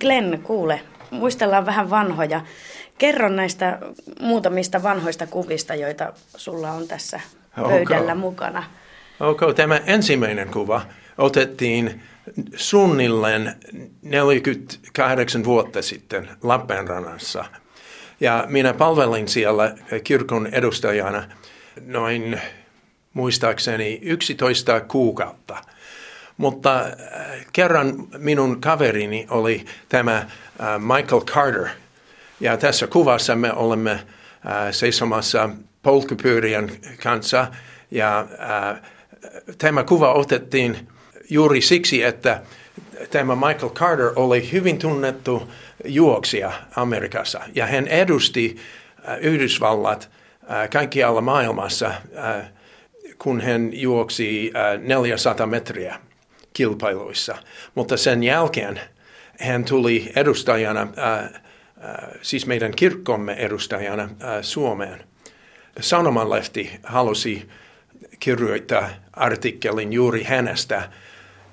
Glenn, kuule, muistellaan vähän vanhoja. Kerro näistä muutamista vanhoista kuvista, joita sulla on tässä pöydällä okay. mukana. Okay, tämä ensimmäinen kuva otettiin suunnilleen 48 vuotta sitten Lappeenrannassa. Ja minä palvelin siellä kirkon edustajana noin muistaakseni 11 kuukautta. Mutta äh, kerran minun kaverini oli tämä äh, Michael Carter. Ja tässä kuvassa me olemme äh, seisomassa polkupyörien kanssa. Ja tämä kuva otettiin juuri siksi, että tämä Michael Carter oli hyvin tunnettu juoksija Amerikassa. Ja hän edusti Yhdysvallat kaikkialla maailmassa, kun hän juoksi 400 metriä kilpailuissa. Mutta sen jälkeen hän tuli edustajana, siis meidän kirkkomme edustajana Suomeen. Sanomalehti halusi kirjoittaa artikkelin juuri hänestä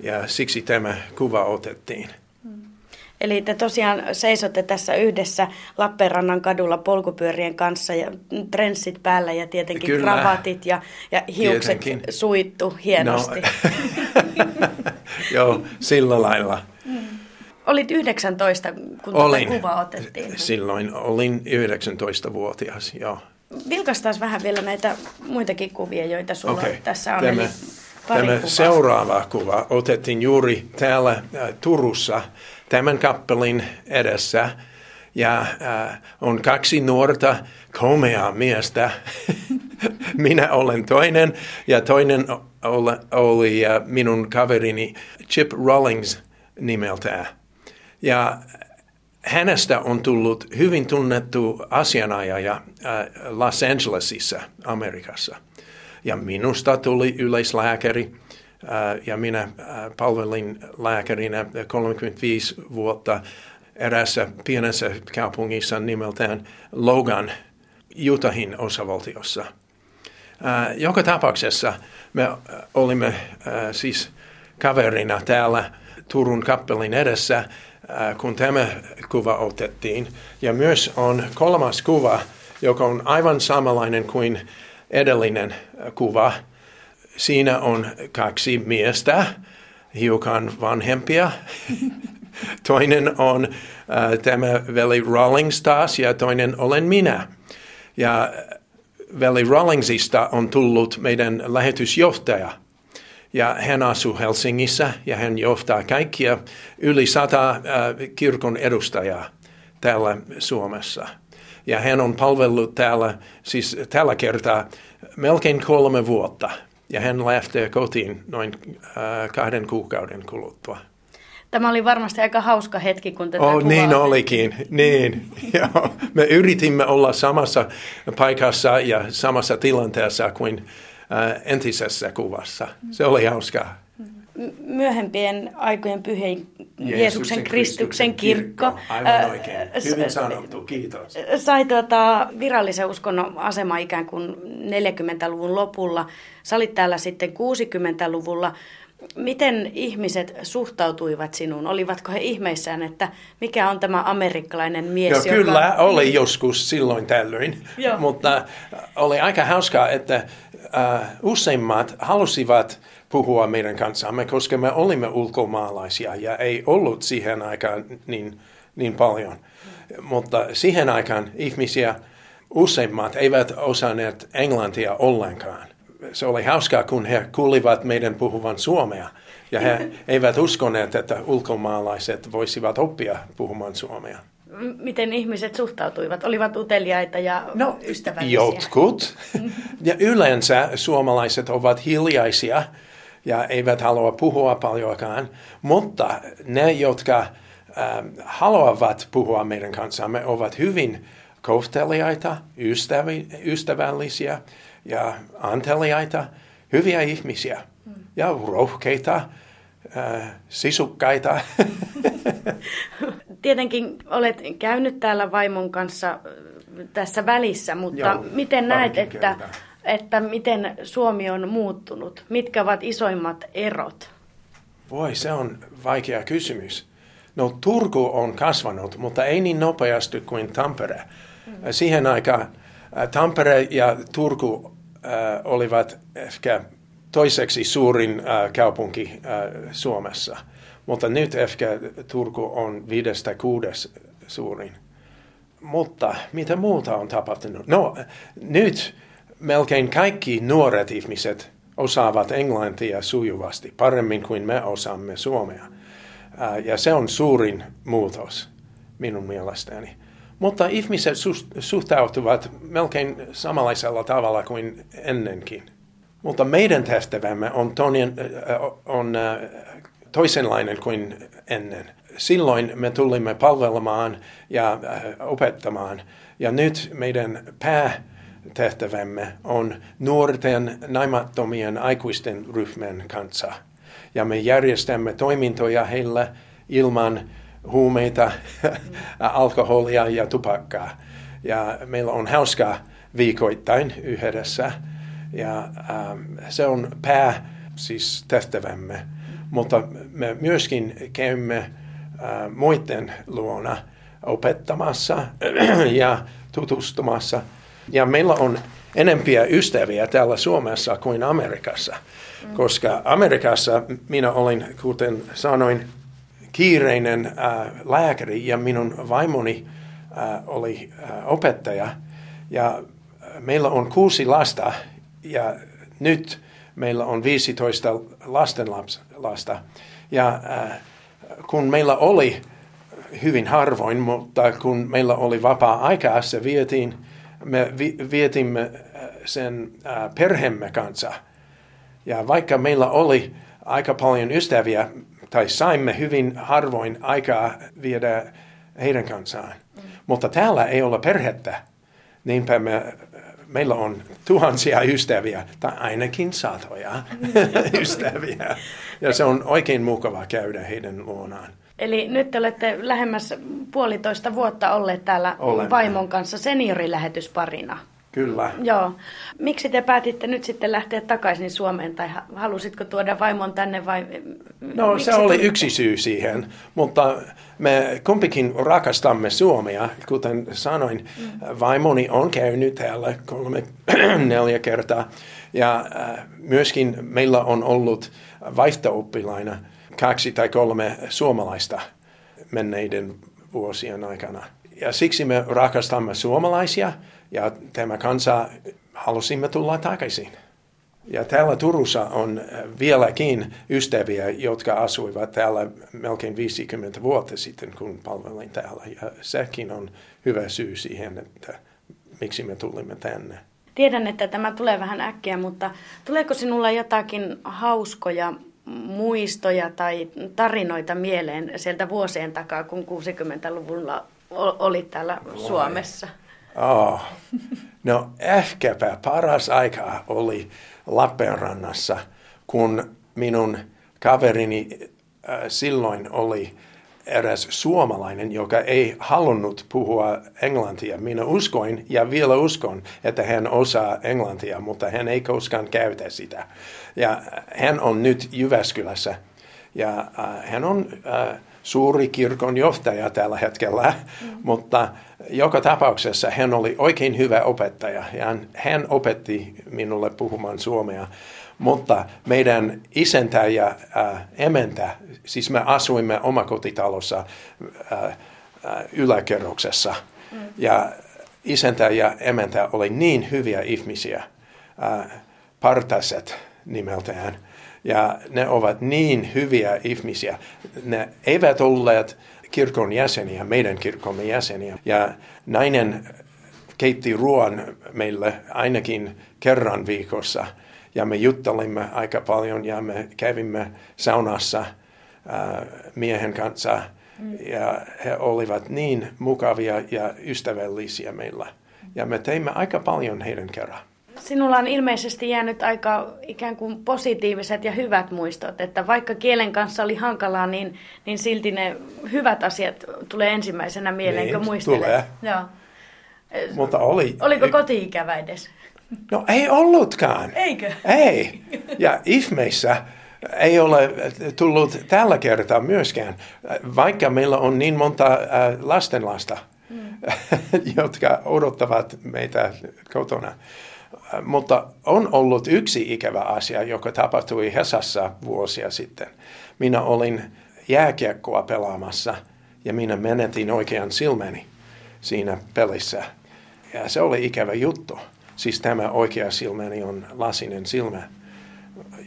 ja siksi tämä kuva otettiin. Eli te tosiaan seisotte tässä yhdessä Lappeenrannan kadulla polkupyörien kanssa ja trenssit päällä ja tietenkin Kyllä. kravatit ja, ja hiukset tietenkin. suittu hienosti. No. Joo, sillä lailla. Mm. Olit 19, kun olin, kuva otettiin. Silloin olin 19-vuotias, joo. Vilkastaas vähän vielä näitä muitakin kuvia, joita sulla okay. tässä on. Tämä, Eli tämä seuraava kuva otettiin juuri täällä äh, Turussa tämän kappelin edessä. Ja äh, on kaksi nuorta komeaa miestä. Minä olen toinen ja toinen oli, oli äh, minun kaverini Chip Rawlings nimeltään. Ja hänestä on tullut hyvin tunnettu asianajaja äh, Los Angelesissa, Amerikassa. Ja minusta tuli yleislääkäri äh, ja minä äh, palvelin lääkärinä 35 vuotta erässä pienessä kaupungissa nimeltään Logan, Utahin osavaltiossa. Joka tapauksessa me olimme siis kaverina täällä Turun kappelin edessä Äh, kun tämä kuva otettiin. Ja myös on kolmas kuva, joka on aivan samanlainen kuin edellinen äh, kuva. Siinä on kaksi miestä, hiukan vanhempia. toinen on äh, tämä veli Rawlings taas ja toinen olen minä. Ja veli Rawlingsista on tullut meidän lähetysjohtaja – ja hän asuu Helsingissä ja hän johtaa kaikkia yli sata äh, kirkon edustajaa täällä Suomessa. Ja hän on palvellut täällä, siis tällä kertaa melkein kolme vuotta. Ja hän lähtee kotiin noin äh, kahden kuukauden kuluttua. Tämä oli varmasti aika hauska hetki, kun tätä oh, Niin olikin, niin. Joo. Me yritimme olla samassa paikassa ja samassa tilanteessa kuin äh, entisessä kuvassa. Se oli hauskaa. Myöhempien aikojen pyhin Jeesuksen, Jeesuksen Kristuksen kirkko. kirkko. Aivan oikein. Hyvin sanottu, kiitos. Sai tuota virallisen uskonnon asema ikään kuin 40-luvun lopulla. Sä olit täällä sitten 60-luvulla. Miten ihmiset suhtautuivat sinuun? Olivatko he ihmeissään, että mikä on tämä amerikkalainen mies? Joo, joka... Kyllä, oli joskus silloin tällöin, mutta oli aika hauskaa, että uh, useimmat halusivat puhua meidän kanssamme, koska me olimme ulkomaalaisia ja ei ollut siihen aikaan niin, niin paljon. Mutta siihen aikaan ihmisiä useimmat eivät osanneet englantia ollenkaan. Se oli hauskaa, kun he kuulivat meidän puhuvan suomea. Ja he eivät uskoneet, että ulkomaalaiset voisivat oppia puhumaan suomea miten ihmiset suhtautuivat? Olivat uteliaita ja no, ystävällisiä? Jotkut. Ja yleensä suomalaiset ovat hiljaisia ja eivät halua puhua paljonkaan, mutta ne, jotka äh, haluavat puhua meidän kanssamme, ovat hyvin kohteliaita, ystävi, ystävällisiä ja anteliaita, hyviä ihmisiä mm. ja rohkeita, äh, sisukkaita. Tietenkin olet käynyt täällä vaimon kanssa äh, tässä välissä, mutta Joo, miten näet, että, että miten Suomi on muuttunut? Mitkä ovat isoimmat erot? Voi, se on vaikea kysymys. No Turku on kasvanut, mutta ei niin nopeasti kuin Tampere. Mm. Siihen aikaan Tampere ja Turku äh, olivat ehkä toiseksi suurin äh, kaupunki äh, Suomessa, mutta nyt ehkä Turku on viidestä kuudes suurin. Mutta mitä muuta on tapahtunut? No nyt melkein kaikki nuoret ihmiset osaavat englantia sujuvasti, paremmin kuin me osaamme suomea. Ja se on suurin muutos minun mielestäni. Mutta ihmiset suhtautuvat melkein samanlaisella tavalla kuin ennenkin. Mutta meidän tehtävämme on, tonien, on toisenlainen kuin ennen. Silloin me tulimme palvelemaan ja opettamaan. Ja nyt meidän päätehtävämme on nuorten naimattomien aikuisten ryhmän kanssa. Ja me järjestämme toimintoja heille ilman huumeita, alkoholia ja tupakkaa. Ja meillä on hauskaa viikoittain yhdessä. Ja ähm, se on pää, siis tehtävämme. Mutta me myöskin käymme äh, muiden luona opettamassa ja tutustumassa. Ja meillä on enempiä ystäviä täällä Suomessa kuin Amerikassa, mm. koska Amerikassa minä olin, kuten sanoin, kiireinen äh, lääkäri ja minun vaimoni äh, oli äh, opettaja. Ja äh, meillä on kuusi lasta ja nyt meillä on 15 lastenlasta. Ja äh, kun meillä oli hyvin harvoin, mutta kun meillä oli vapaa-aikaa, se vietiin, me vi, vietimme äh, sen äh, perheemme kanssa. Ja vaikka meillä oli aika paljon ystäviä, tai saimme hyvin harvoin aikaa viedä heidän kanssaan. Mm. Mutta täällä ei ole perhettä, niinpä me, meillä on tuhansia ystäviä, tai ainakin satoja ystäviä. Ja se on oikein mukava käydä heidän luonaan. Eli nyt te olette lähemmäs puolitoista vuotta olleet täällä Olemme. vaimon kanssa seniorilähetysparina. Kyllä. Joo. Miksi te päätitte nyt sitten lähteä takaisin Suomeen tai halusitko tuoda vaimon tänne vai? No se oli tulitte? yksi syy siihen, mutta me kumpikin rakastamme Suomea. Kuten sanoin, mm. vaimoni on käynyt täällä kolme, neljä kertaa ja äh, myöskin meillä on ollut vaihto-oppilaina kaksi tai kolme suomalaista menneiden vuosien aikana. Ja siksi me rakastamme suomalaisia ja tämä kansa halusimme tulla takaisin. Ja täällä Turussa on äh, vieläkin ystäviä, jotka asuivat täällä melkein 50 vuotta sitten, kun palvelin täällä. Ja sekin on hyvä syy siihen, että miksi me tulimme tänne. Tiedän, että tämä tulee vähän äkkiä, mutta tuleeko sinulla jotakin hauskoja muistoja tai tarinoita mieleen sieltä vuosien takaa, kun 60-luvulla olit täällä Vai. Suomessa? Oh. No ehkäpä paras aika oli Lappeenrannassa, kun minun kaverini äh, silloin oli eräs suomalainen, joka ei halunnut puhua englantia. Minä uskoin ja vielä uskon, että hän osaa englantia, mutta hän ei koskaan käytä sitä. Ja hän on nyt Jyväskylässä ja äh, hän on äh, suuri kirkon johtaja tällä hetkellä, mm. mutta joka tapauksessa hän oli oikein hyvä opettaja ja hän, opetti minulle puhumaan suomea. Mutta meidän isäntä ja äh, emäntä, siis me asuimme omakotitalossa äh, äh, yläkerroksessa. Mm. Ja isäntä ja emäntä oli niin hyviä ihmisiä, äh, partaset nimeltään. Ja ne ovat niin hyviä ihmisiä. Ne eivät olleet kirkon jäseniä, meidän kirkomme jäseniä. Ja nainen keitti ruoan meille ainakin kerran viikossa. Ja me juttelimme aika paljon ja me kävimme saunassa äh, miehen kanssa. Mm. Ja he olivat niin mukavia ja ystävällisiä meillä. Ja me teimme aika paljon heidän kerran. Sinulla on ilmeisesti jäänyt aika ikään kuin positiiviset ja hyvät muistot, että vaikka kielen kanssa oli hankalaa, niin, niin silti ne hyvät asiat tulee ensimmäisenä mieleen, niin, kun muistelet. Tulee. Joo. Mutta oli... Oliko koti-ikävä edes? No ei ollutkaan. Eikö? Ei. Ja ihmeissä ei ole tullut tällä kertaa myöskään, vaikka meillä on niin monta äh, lastenlasta, mm. jotka odottavat meitä kotona. Mutta on ollut yksi ikävä asia, joka tapahtui Hesassa vuosia sitten. Minä olin jääkiekkoa pelaamassa ja minä menetin oikean silmäni siinä pelissä. Ja se oli ikävä juttu. Siis tämä oikea silmäni on lasinen silmä,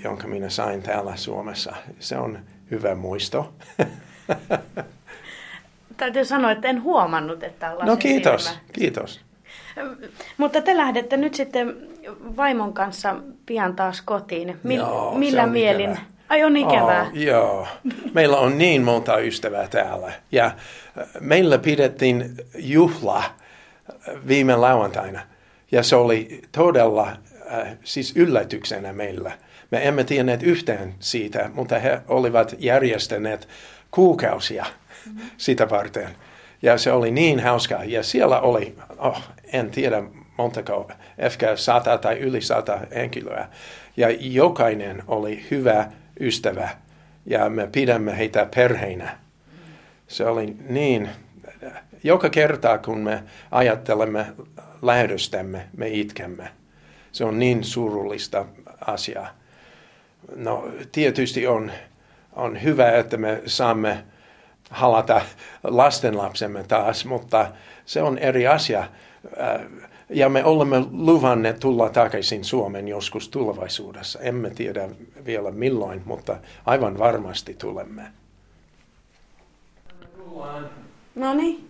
jonka minä sain täällä Suomessa. Se on hyvä muisto. Täytyy sanoa, että en huomannut, että on No kiitos, silmä. kiitos. Mutta te lähdette nyt sitten vaimon kanssa pian taas kotiin. Mil, Joo, millä on mielin? ikävää. Ai on ikävää. Oh, joo. Meillä on niin monta ystävää täällä. Ja äh, meillä pidettiin juhla äh, viime lauantaina. Ja se oli todella äh, siis yllätyksenä meillä. Me emme tienneet yhtään siitä, mutta he olivat järjestäneet kuukausia sitä varten. Ja se oli niin hauskaa. Ja siellä oli, oh, en tiedä montako, ehkä sata tai yli sata henkilöä. Ja jokainen oli hyvä ystävä ja me pidämme heitä perheinä. Se oli niin, joka kerta kun me ajattelemme lähdöstämme, me itkemme. Se on niin surullista asiaa. No tietysti on, on hyvä, että me saamme halata lastenlapsemme taas, mutta se on eri asia. Äh, Ja me olemme luvanneet tulla takaisin Suomen joskus tulevaisuudessa. Emme tiedä vielä milloin, mutta aivan varmasti tulemme. No niin.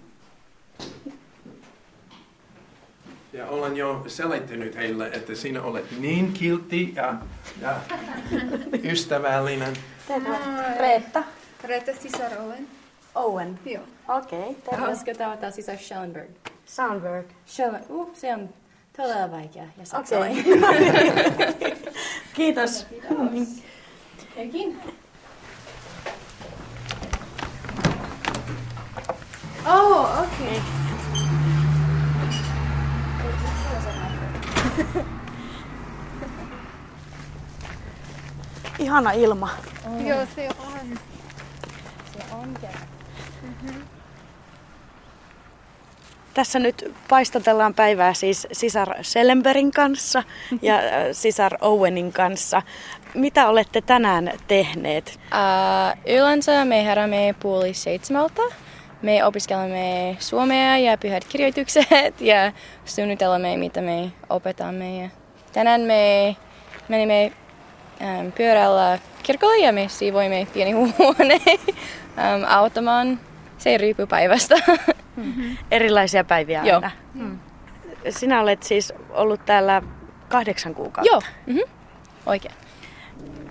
Ja olen jo selittänyt heille, että sinä olet niin kiltti ja, ja ystävällinen. Reetta. Reetta sisar Owen. Owen. Joo. Okei, okay, terve. Hauska tavata sisar Schellenberg. Soundberg. Schellen, uh, se on todella vaikea ja Okei. saksalainen. Kiitos. Erkin? Oh, okei. Ihana ilma. Okay. Joo, se on. Se on Tässä nyt paistatellaan päivää siis sisar Sellenbergin kanssa ja äh, sisar Owenin kanssa. Mitä olette tänään tehneet? Uh, yleensä me heräämme puoli seitsemältä. Me opiskelemme suomea ja pyhät kirjoitukset ja suunnittelemme, mitä me opetamme. Ja tänään me menimme um, pyörällä kirkolle ja me siivoimme pieni huone um, auttamaan. Se riippuu päivästä. Erilaisia päiviä Joo. aina. Hmm. Sinä olet siis ollut täällä kahdeksan kuukautta. Joo, mm-hmm. oikein.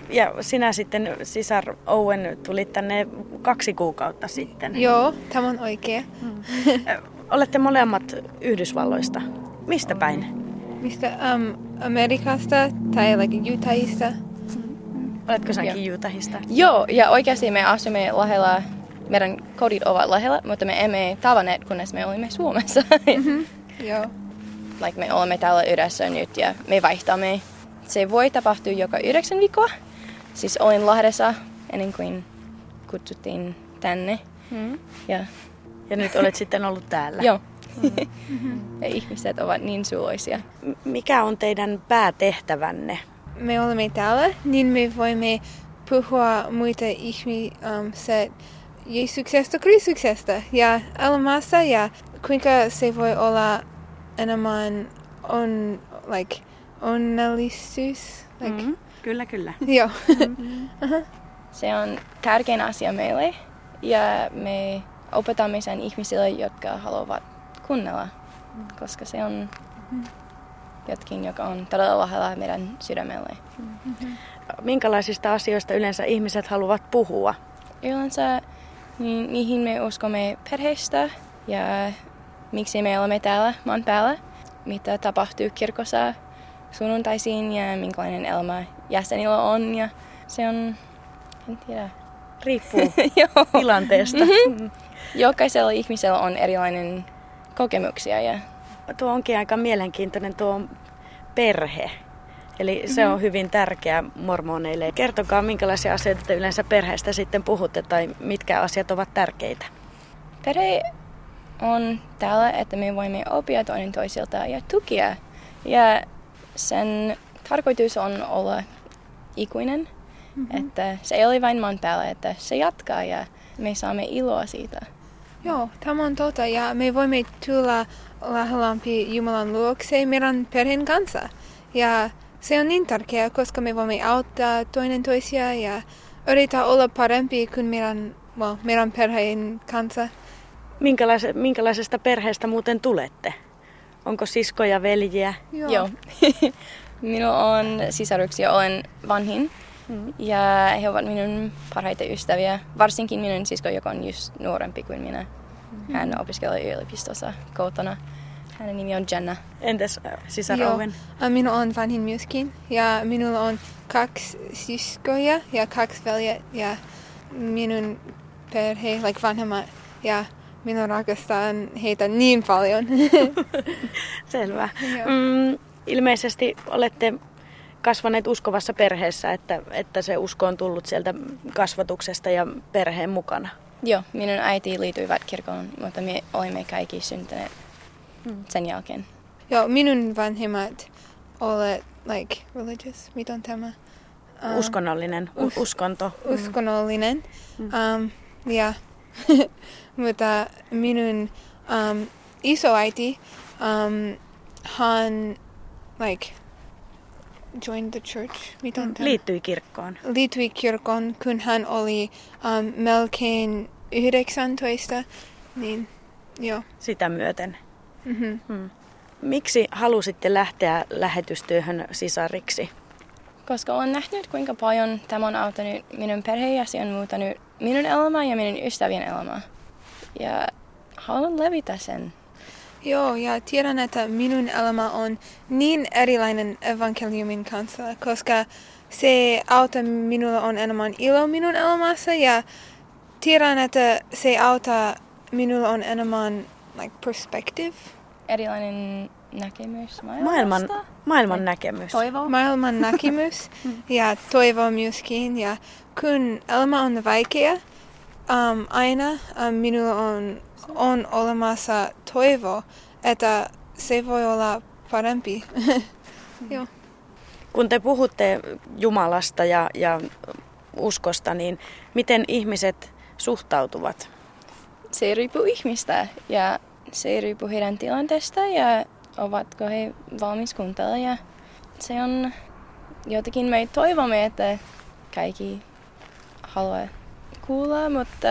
Ja sinä sitten, sisar Owen, tulit tänne kaksi kuukautta sitten. Joo, tämä on oikea. Ö, Olette molemmat Yhdysvalloista. Mistä päin? Mistä um, Amerikasta tai like Utahista? Oletko sinäkin Utahista? Joo, ja oikeasti me asumme lähellä, meidän kodit ovat lähellä, mutta me emme tavanneet, kunnes me olimme Suomessa. Joo. like me olemme täällä yhdessä nyt ja me vaihtamme. Se voi tapahtua joka yhdeksän viikkoa. Siis olin Lahdessa ennen kuin kutsuttiin tänne. Hmm. Ja Ja nyt olet sitten ollut täällä. joo. ja ihmiset ovat niin suloisia. M- Mikä on teidän päätehtävänne? Me olemme täällä, niin me voimme puhua muita ihmisiä Jeesuksesta, Kristuksesta ja elämässä ja kuinka se voi olla enemmän on, like, onnellisuus. Like, Mm, Kyllä, kyllä. Joo. Se on tärkein asia meille ja me opetamme sen ihmisille, jotka haluavat kuunnella, koska se on jotkin, joka on todella lähellä meidän sydämelle. Minkälaisista asioista yleensä ihmiset haluavat puhua? Yleensä niin, mihin me uskomme perheestä ja miksi me olemme täällä maan päällä, mitä tapahtuu kirkossa sunnuntaisin ja minkälainen elämä jäsenillä on. Ja se on, en tiedä, Riippuu tilanteesta. Mhm. Jokaisella ihmisellä on erilainen kokemuksia ja Tuo onkin aika mielenkiintoinen tuo perhe. Eli se on hyvin tärkeä mormoneille. Kertokaa, minkälaisia asioita te yleensä perheestä sitten puhutte tai mitkä asiat ovat tärkeitä. Perhe on täällä, että me voimme oppia toinen toisilta ja tukia. Ja sen tarkoitus on olla ikuinen, mm-hmm. että se ei ole vain maan päällä, että se jatkaa ja me saamme iloa siitä. Joo, tämä on totta ja me voimme tulla lähempi Jumalan luokse meidän perheen kanssa. Ja se on niin tärkeää, koska me voimme auttaa toinen toisia ja yrittää olla parempi kuin meidän, well, meidän perheen kanssa. Minkälaise, minkälaisesta perheestä muuten tulette? Onko siskoja, veljiä? Joo. Joo. Minulla on sisaruksia, olen vanhin. Mm. Ja he ovat minun parhaita ystäviä, varsinkin minun sisko, joka on just nuorempi kuin minä. Mm. Hän opiskelee yliopistossa kotona. Hänen nimi on Jenna. Entäs äh, sisar Joo, Owen? Minulla on vanhin myöskin. Ja minulla on kaksi siskoja ja kaksi veljeä. Ja minun perhe, like vanhemmat. Ja minun rakastan heitä niin paljon. Selvä. Mm, ilmeisesti olette kasvaneet uskovassa perheessä, että, että se usko on tullut sieltä kasvatuksesta ja perheen mukana. Joo, minun äiti liittyivät kirkon, mutta me olimme kaikki syntyneet hmm. sen jälkeen. Joo, minun vanhemmat olet like religious, mitä on tämä? Uh, Uskonnollinen, us- uskonto. Uskonnollinen, mm. um, ja mutta minun um, isoäiti, um, hän like joined the church. Mitä on mm, Liittyi kirkkoon. Liittyi kirkkoon, kun hän oli um, melkein 19, niin joo. Sitä myöten. Mm-hmm. Hmm. Miksi halusitte lähteä lähetystyöhön sisariksi? Koska olen nähnyt, kuinka paljon tämä on auttanut minun perhe ja se on muuttanut minun elämää ja minun ystävien elämää. Ja haluan levitä sen. Joo, ja tiedän, että minun elämä on niin erilainen evankeliumin kanssa, koska se auttaa minulla on enemmän ilo minun elämässä ja tiedän, että se auttaa minulla on enemmän like, perspective. Erilainen näkemys maailmasta. Maailman, maailman näkemys. Toivo. Maailman näkemys ja toivo myöskin. Ja kun elämä on vaikea, um, aina um, minulla on, on olemassa toivo, että se voi olla parempi. Joo. Kun te puhutte Jumalasta ja, ja uskosta, niin miten ihmiset suhtautuvat? Se riippuu ihmistä ja se riippuu heidän tilanteesta ja ovatko he valmis kuuntelemaan. Ja se on jotenkin me toivomme, että kaikki haluaa kuulla, mutta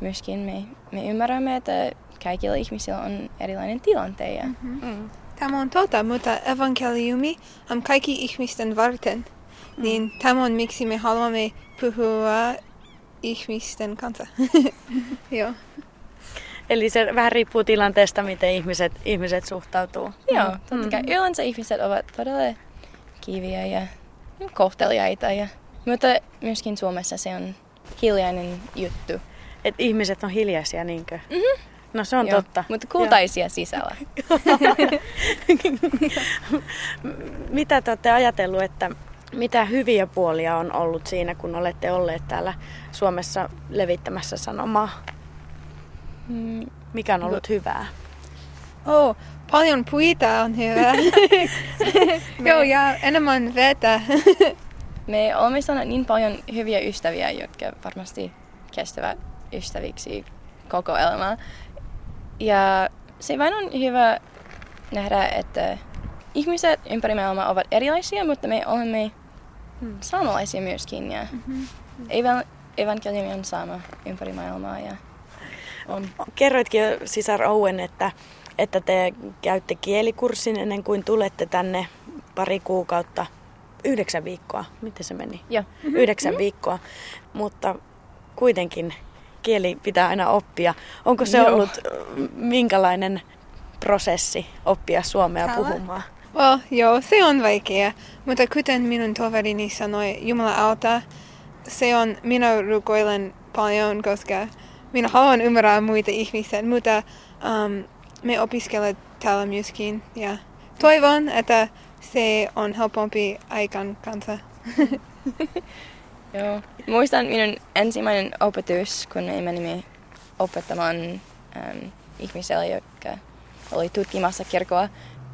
myöskin me, me ymmärrämme, että kaikilla ihmisillä on erilainen tilanteen. Mm-hmm. Mm. Tämä on totta, mutta evankeliumi on kaikki ihmisten varten. Mm. Niin tämä on miksi me haluamme puhua ihmisten kanssa. Joo. Eli se vähän riippuu tilanteesta, miten ihmiset, ihmiset suhtautuu. Joo, mm. totta kai. Mm-hmm. Yleensä ihmiset ovat todella kiviä ja kohteliaita. Ja, mutta myöskin Suomessa se on hiljainen juttu. Et ihmiset on hiljaisia, niinkö? Mm-hmm. No se on Joo, totta. Mutta kultaisia Joo. sisällä. mitä te olette ajatellut, että mitä hyviä puolia on ollut siinä, kun olette olleet täällä Suomessa levittämässä sanomaa? Mm. Mikä on ollut hyvää? Oh, paljon puita on hyvä. Joo, ja enemmän vetä. Me olemme saaneet niin paljon hyviä ystäviä, jotka varmasti kestävät ystäviksi koko elämää. Ja se vain on hyvä nähdä, että ihmiset ympäri maailmaa ovat erilaisia, mutta me olemme hmm. saamalaisia myöskin. Ja mm-hmm. evankeliumi on sama ympäri maailmaa. Ja on. Kerroitkin jo, sisar Owen, että, että te käytte kielikurssin ennen kuin tulette tänne pari kuukautta. Yhdeksän viikkoa, miten se meni? Joo. Mm-hmm. Yhdeksän mm-hmm. viikkoa, mutta kuitenkin kieli pitää aina oppia. Onko se Joo. ollut minkälainen prosessi oppia suomea Täällä? puhumaan? Well, joo, se on vaikea, mutta kuten minun toverini sanoi, Jumala auttaa. Se on, minä rukoilen paljon, koska minä haluan ymmärrää muita ihmisiä, mutta um, me opiskelemme täällä myöskin. Ja toivon, että se on helpompi aikan kanssa. Joo. Muistan minun ensimmäinen opetus, kun me menimme opettamaan ähm, ihmiselle, joka oli tutkimassa kirkkoa.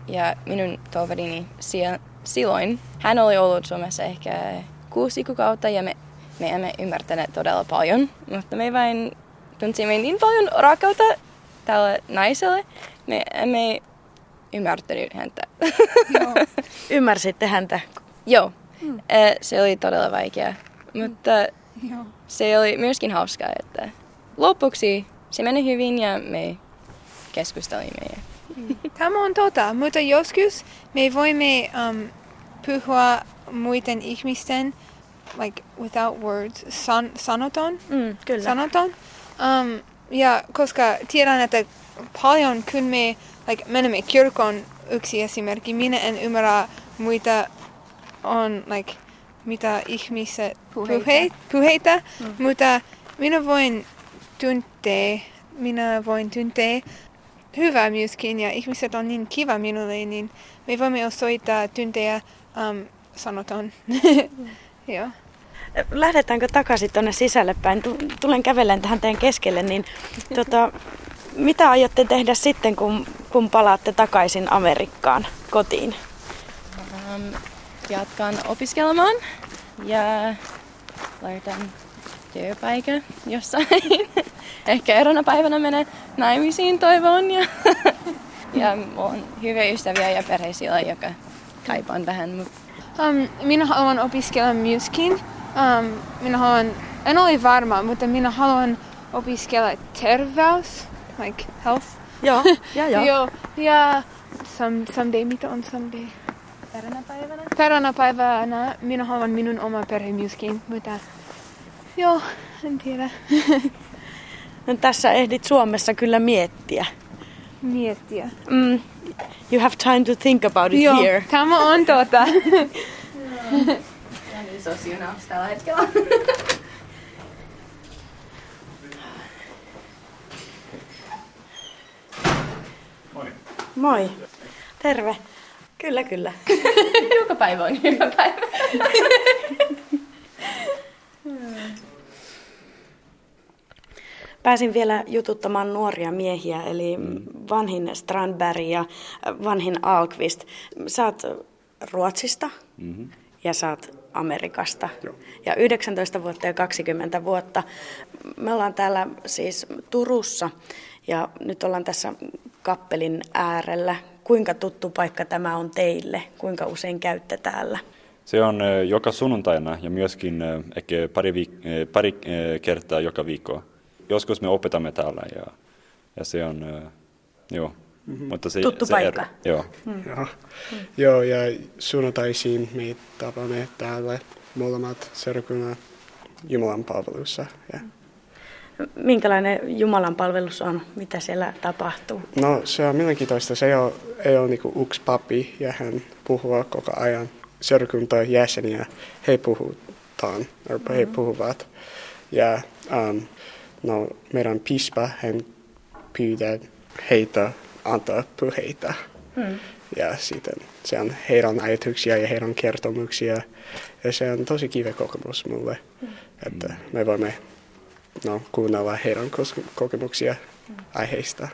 Ja minun toverini siellä, silloin, hän oli ollut Suomessa ehkä kuusi kuukautta ja me, me emme ymmärtäneet todella paljon. Mutta me vain tunsimme niin paljon rakkautta tälle naiselle. Me emme ymmärtänyt häntä. Joo. Ymmärsitte häntä? Joo. Hmm. Se oli todella vaikea. Mutta Joo. se oli myöskin hauskaa, että lopuksi se meni hyvin ja me keskustelimme. Tämä on totta, mutta joskus me voimme um, puhua muiden ihmisten like without words, san, sanoton. Mm, kyllä. Sanoton. Um, ja koska tiedän, että paljon kun me like, menemme kirkon yksi esimerkki, minä en ymmärrä muita on like, mitä ihmiset puheita, puheita, mm. mutta minä voin tuntea, minä voin tuntea hyvää myöskin ja ihmiset on niin kiva minulle, niin me voimme osoittaa tunteja um, sanoton. mm. Joo. Lähdetäänkö takaisin tuonne sisälle päin? Tulen kävellen tähän teidän keskelle, niin tota, mitä aiotte tehdä sitten, kun, kun palaatte takaisin Amerikkaan kotiin? Um, jatkan opiskelemaan ja laitan työpaikan jossain. Ehkä erona päivänä menen naimisiin toivon. Ja, ja on hyviä ystäviä ja perheisiä, joka kaipaan tähän. Um, minä haluan opiskella myöskin. Um, minä haluan, en ole varma, mutta minä haluan opiskella terveys, like health. Joo, ja joo. joo. Ja some, someday, mitä on someday? Peränapäivänä? Peränapäivänä minä haluan minun oma perhe myöskin, mutta joo, en tiedä. no, tässä ehdit Suomessa kyllä miettiä. Miettiä. Mm, you have time to think about it joo, here. tämä on tuota. Sosionaus tällä hetkellä. Moi. Moi. Terve. Kyllä, kyllä. Joka päivä on hyvä päivä. Pääsin vielä jututtamaan nuoria miehiä, eli vanhin Strandberg ja vanhin Alkvist. Oot Ruotsista mm-hmm. ja oot Amerikasta. Joo. Ja 19 vuotta ja 20 vuotta. Me ollaan täällä siis Turussa ja nyt ollaan tässä kappelin äärellä Kuinka tuttu paikka tämä on teille? Kuinka usein käytte täällä? Se on joka sunnuntaina ja myöskin ehkä pari, viik- pari kertaa joka viikko. Joskus me opetamme täällä ja, ja se on, joo. Mm-hmm. Mutta se, Tuttu se paikka. Er, joo. Mm. Joo. Mm. joo, ja sunnuntaisiin me tapamme täällä molemmat seurakunnan Jumalan palvelussa. Ja. Minkälainen Jumalan palvelus on? Mitä siellä tapahtuu? No se on mielenkiintoista. Se ei ole, ei ole niin yksi papi ja hän puhuu koko ajan seurakunta jäseniä. He puhutaan, mm-hmm. he puhuvat. Ja um, no, meidän pispa hän pyydää heitä antaa puheita. Mm. Ja sitten se on heidän ajatuksia ja heidän kertomuksia. Ja se on tosi kiva kokemus mulle, mm. että me voimme no, kuunnella heidän kokemuksia aiheista.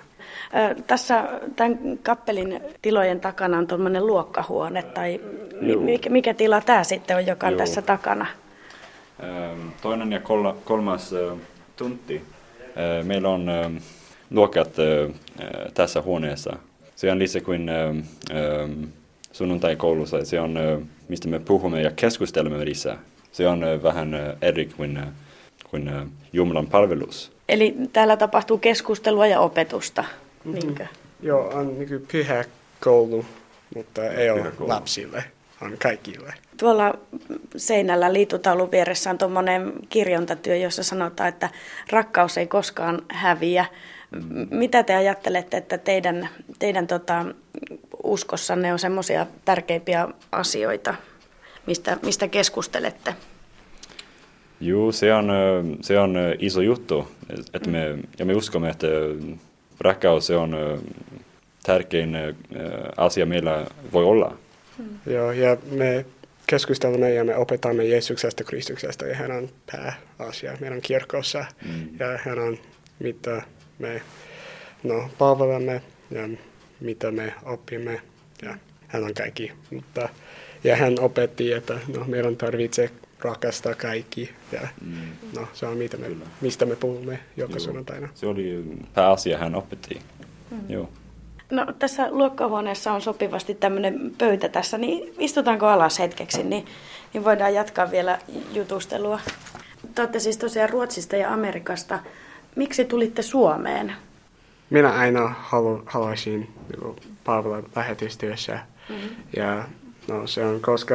Tässä tämän kappelin tilojen takana on tuommoinen luokkahuone, tai mikä, mikä tila tämä sitten on, joka on Joo. tässä takana? Toinen ja kolmas tunti. Meillä on luokat tässä huoneessa. Se on lisä kuin sunnuntai-koulussa. Se on, mistä me puhumme ja keskustelemme lisää. Se on vähän eri kuin kuin Jumalan palvelus. Eli täällä tapahtuu keskustelua ja opetusta, mm-hmm. niinkö? Joo, on niin pyhä koulu, mutta ei ole lapsille, on kaikille. Tuolla seinällä liitutaulun vieressä on tuommoinen kirjontatyö, jossa sanotaan, että rakkaus ei koskaan häviä. Mitä te ajattelette, että teidän, teidän tota, uskossanne on semmoisia tärkeimpiä asioita, mistä, mistä keskustelette? Joo, se on, se on iso juttu. Että me, ja me uskomme, että rakkaus se on tärkein asia meillä voi olla. Mm. Joo, ja me keskustelemme ja me opetamme Jeesuksesta Kristuksesta ja hän on pääasia meidän kirkossa. Mm. Ja hän on mitä me no, palvelemme ja mitä me opimme ja hän on kaikki. Mutta, ja hän opetti, että no, meidän tarvitsee rakastaa kaikki. Ja, mm. no, se on mitä me, mistä me puhumme joka Joo. sunnuntaina. Se oli pääasia, hän opetti. Mm. Joo. No tässä luokkahuoneessa on sopivasti tämmöinen pöytä tässä, niin istutaanko alas hetkeksi, niin, niin voidaan jatkaa vielä jutustelua. Te olette siis tosiaan Ruotsista ja Amerikasta. Miksi tulitte Suomeen? Minä aina halu, haluaisin niin palvella lähetystyössä. Mm-hmm. Ja no, se on koska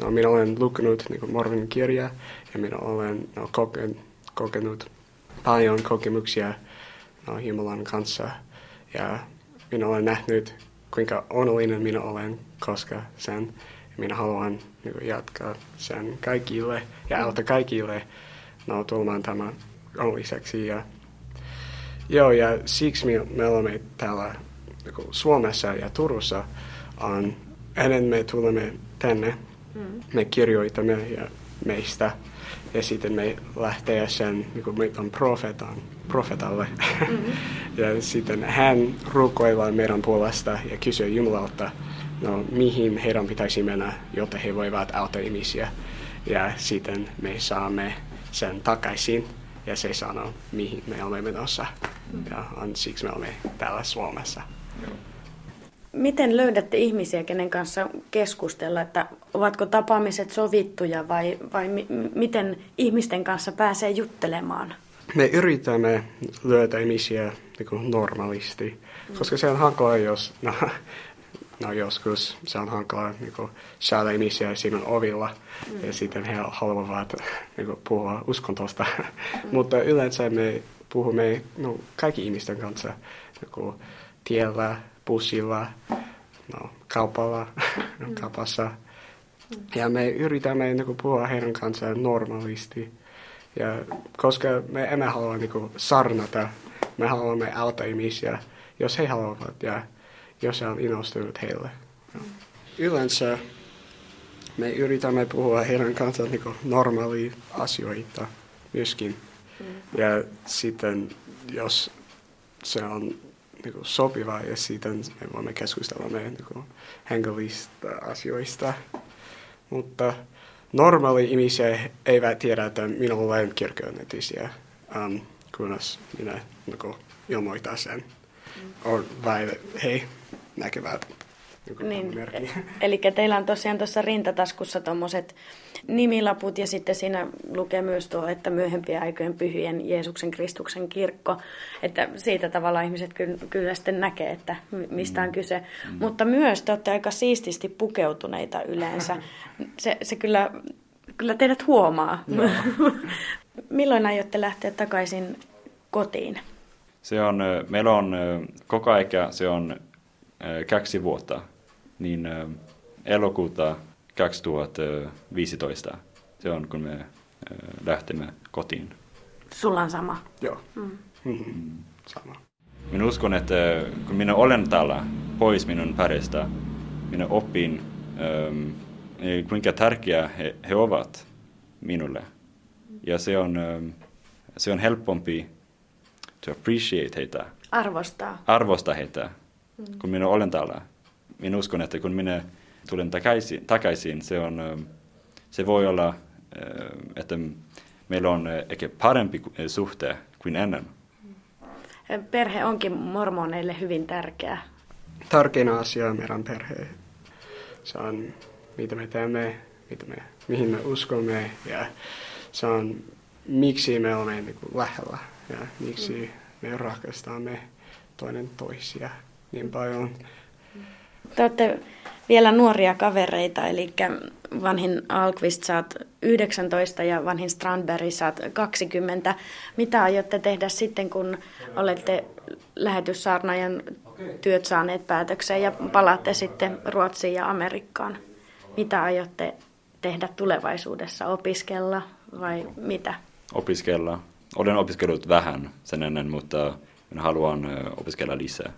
no, minä olen lukenut niin Morvin kirjaa ja minä olen no, koken, kokenut paljon kokemuksia no, Jumalan kanssa. Ja minä olen nähnyt, kuinka onnellinen minä olen, koska sen minä haluan niin jatkaa sen kaikille ja auttaa kaikille no, tulemaan tämän onnelliseksi. Ja, joo, ja siksi me, me olemme täällä niin Suomessa ja Turussa on, ennen me tulemme tänne, mm. me kirjoitamme ja meistä ja sitten me lähtee sen niin kuin meidän profetan, profetalle. Mm-hmm. ja sitten hän rukoilee meidän puolesta ja kysyy Jumalalta, no, mihin heidän pitäisi mennä, jotta he voivat auttaa ihmisiä. Ja sitten me saamme sen takaisin ja se sanoo, mihin me olemme menossa. Ja on, siksi me olemme täällä Suomessa. Miten löydätte ihmisiä, kenen kanssa keskustella, että ovatko tapaamiset sovittuja vai, vai mi- miten ihmisten kanssa pääsee juttelemaan? Me yritämme löytää ihmisiä niin normaalisti, mm. koska se on hankalaa, jos no, no joskus se on hankalaa niin kuin, saada ihmisiä sinun ovilla mm. ja sitten he haluavat niin kuin, puhua uskontosta. Mm. Mutta yleensä me puhumme no, kaikki ihmisten kanssa niin kuin, tiellä, bussilla, no, kaupalla, mm. kaupassa. Ja me yritämme niin kuin, puhua heidän kanssaan normaalisti. Ja koska me emme halua niin kuin, sarnata, me haluamme auttaa ihmisiä, jos he haluavat ja jos on innostunut heille. Ja. Yleensä me yritämme puhua heidän kanssaan niin normaali asioita myöskin. Mm. Ja sitten jos se on niin kuin sopiva ja sitten me voimme keskustella meidän niin henkilöistä asioista. Mutta normaali ihmisiä eivät tiedä, että minä olen kirkkoinnetisia, um, kunnes minä niin kuin, ilmoitan sen. Mm. vai he näkevät niin, eli teillä on tosiaan tuossa rintataskussa tuommoiset nimilaput ja sitten siinä lukee myös tuo, että myöhempien aikojen pyhien Jeesuksen Kristuksen kirkko. Että siitä tavalla ihmiset kyllä, kyllä sitten näkee, että mistä on mm. kyse. Mm. Mutta myös te olette aika siististi pukeutuneita yleensä. Se, se kyllä, kyllä teidät huomaa. Milloin aiotte lähteä takaisin kotiin? Se on, meillä on koko aika, se on kaksi vuotta niin elokuuta 2015 se on, kun me lähtemme kotiin. Sulla on sama? Joo. Mm. Mm-hmm. Sama. Minä uskon, että kun minä olen täällä pois minun perheestä, minä opin, ähm, kuinka tärkeä he, he ovat minulle. Ja se on, ähm, se on helpompi to appreciate heitä. Arvostaa. Arvostaa heitä, mm. kun minä olen täällä minä uskon, että kun minä tulen takaisin, takaisin se, on, se voi olla, että meillä on ehkä parempi suhte kuin ennen. Perhe onkin mormoneille hyvin tärkeä. Tärkein asia on meidän perhe. Se on, mitä me teemme, mitä me, mihin me uskomme ja se on, miksi me olemme niin kuin lähellä ja miksi mm. me rakastamme toinen toisia niin paljon. Te olette vielä nuoria kavereita, eli vanhin Alkvist saat 19 ja vanhin Strandberg saat 20. Mitä aiotte tehdä sitten, kun olette lähetyssaarnajan työt saaneet päätökseen ja palaatte sitten Ruotsiin ja Amerikkaan? Mitä aiotte tehdä tulevaisuudessa? Opiskella vai mitä? Opiskella. Olen opiskellut vähän sen ennen, mutta haluan opiskella lisää.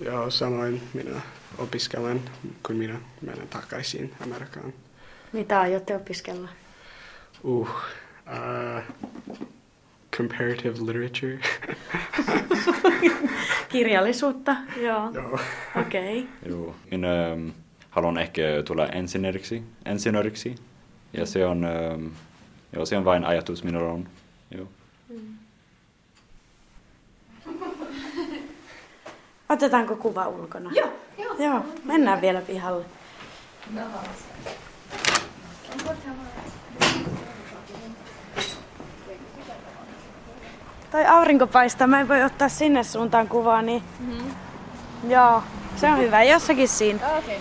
Joo, samoin minä opiskelen, kun minä menen takaisin Amerikkaan. Mitä aiotte opiskella? Uh, uh, comparative literature. Kirjallisuutta, joo. Joo. Okei. Okay. Joo. Minä ähm, haluan ehkä tulla insinööriksi, insinööriksi. Ja se on, ähm, joo, se on vain ajatus minulla on. Joo. Otetaanko kuva ulkona? Joo. Joo, joo mennään vielä pihalle. Toi aurinko paistaa, mä en voi ottaa sinne suuntaan kuvaa, niin... Mm-hmm. Joo, se on hyvä, jossakin siinä. Okay.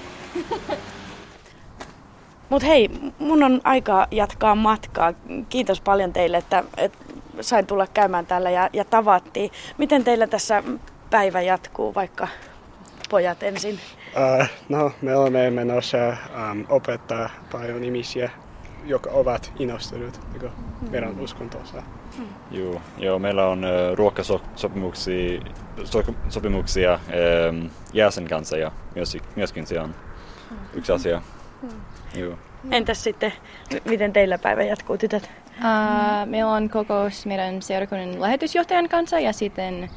Mut hei, mun on aika jatkaa matkaa. Kiitos paljon teille, että, että sain tulla käymään täällä ja, ja tavattiin. Miten teillä tässä päivä jatkuu, vaikka pojat ensin? Uh, no, me olemme menossa um, opettaa paljon ihmisiä, jotka ovat innostuneet niin meidän uskontossa. Hmm. Joo, joo, meillä on uh, ruokasopimuksia so, sopimuksia um, jäsen kanssa ja myös, myöskin se on yksi asia. Hmm. Joo. Entäs sitten, miten teillä päivä jatkuu, tytöt? Uh, meillä on kokous meidän seurakunnan lähetysjohtajan kanssa ja sitten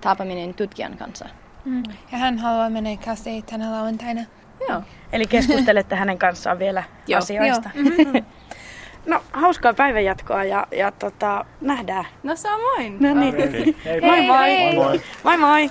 taapaminen tutkijan kanssa. Mm. Ja hän haluaa mennä kastiin tänä lauantaina. Joo. Eli keskustelette hänen kanssaan vielä asioista. Joo. no, hauskaa päivänjatkoa ja, ja tota, nähdään. No samoin. No niin. Okay. Hei, moi moi. Moi moi. moi, moi.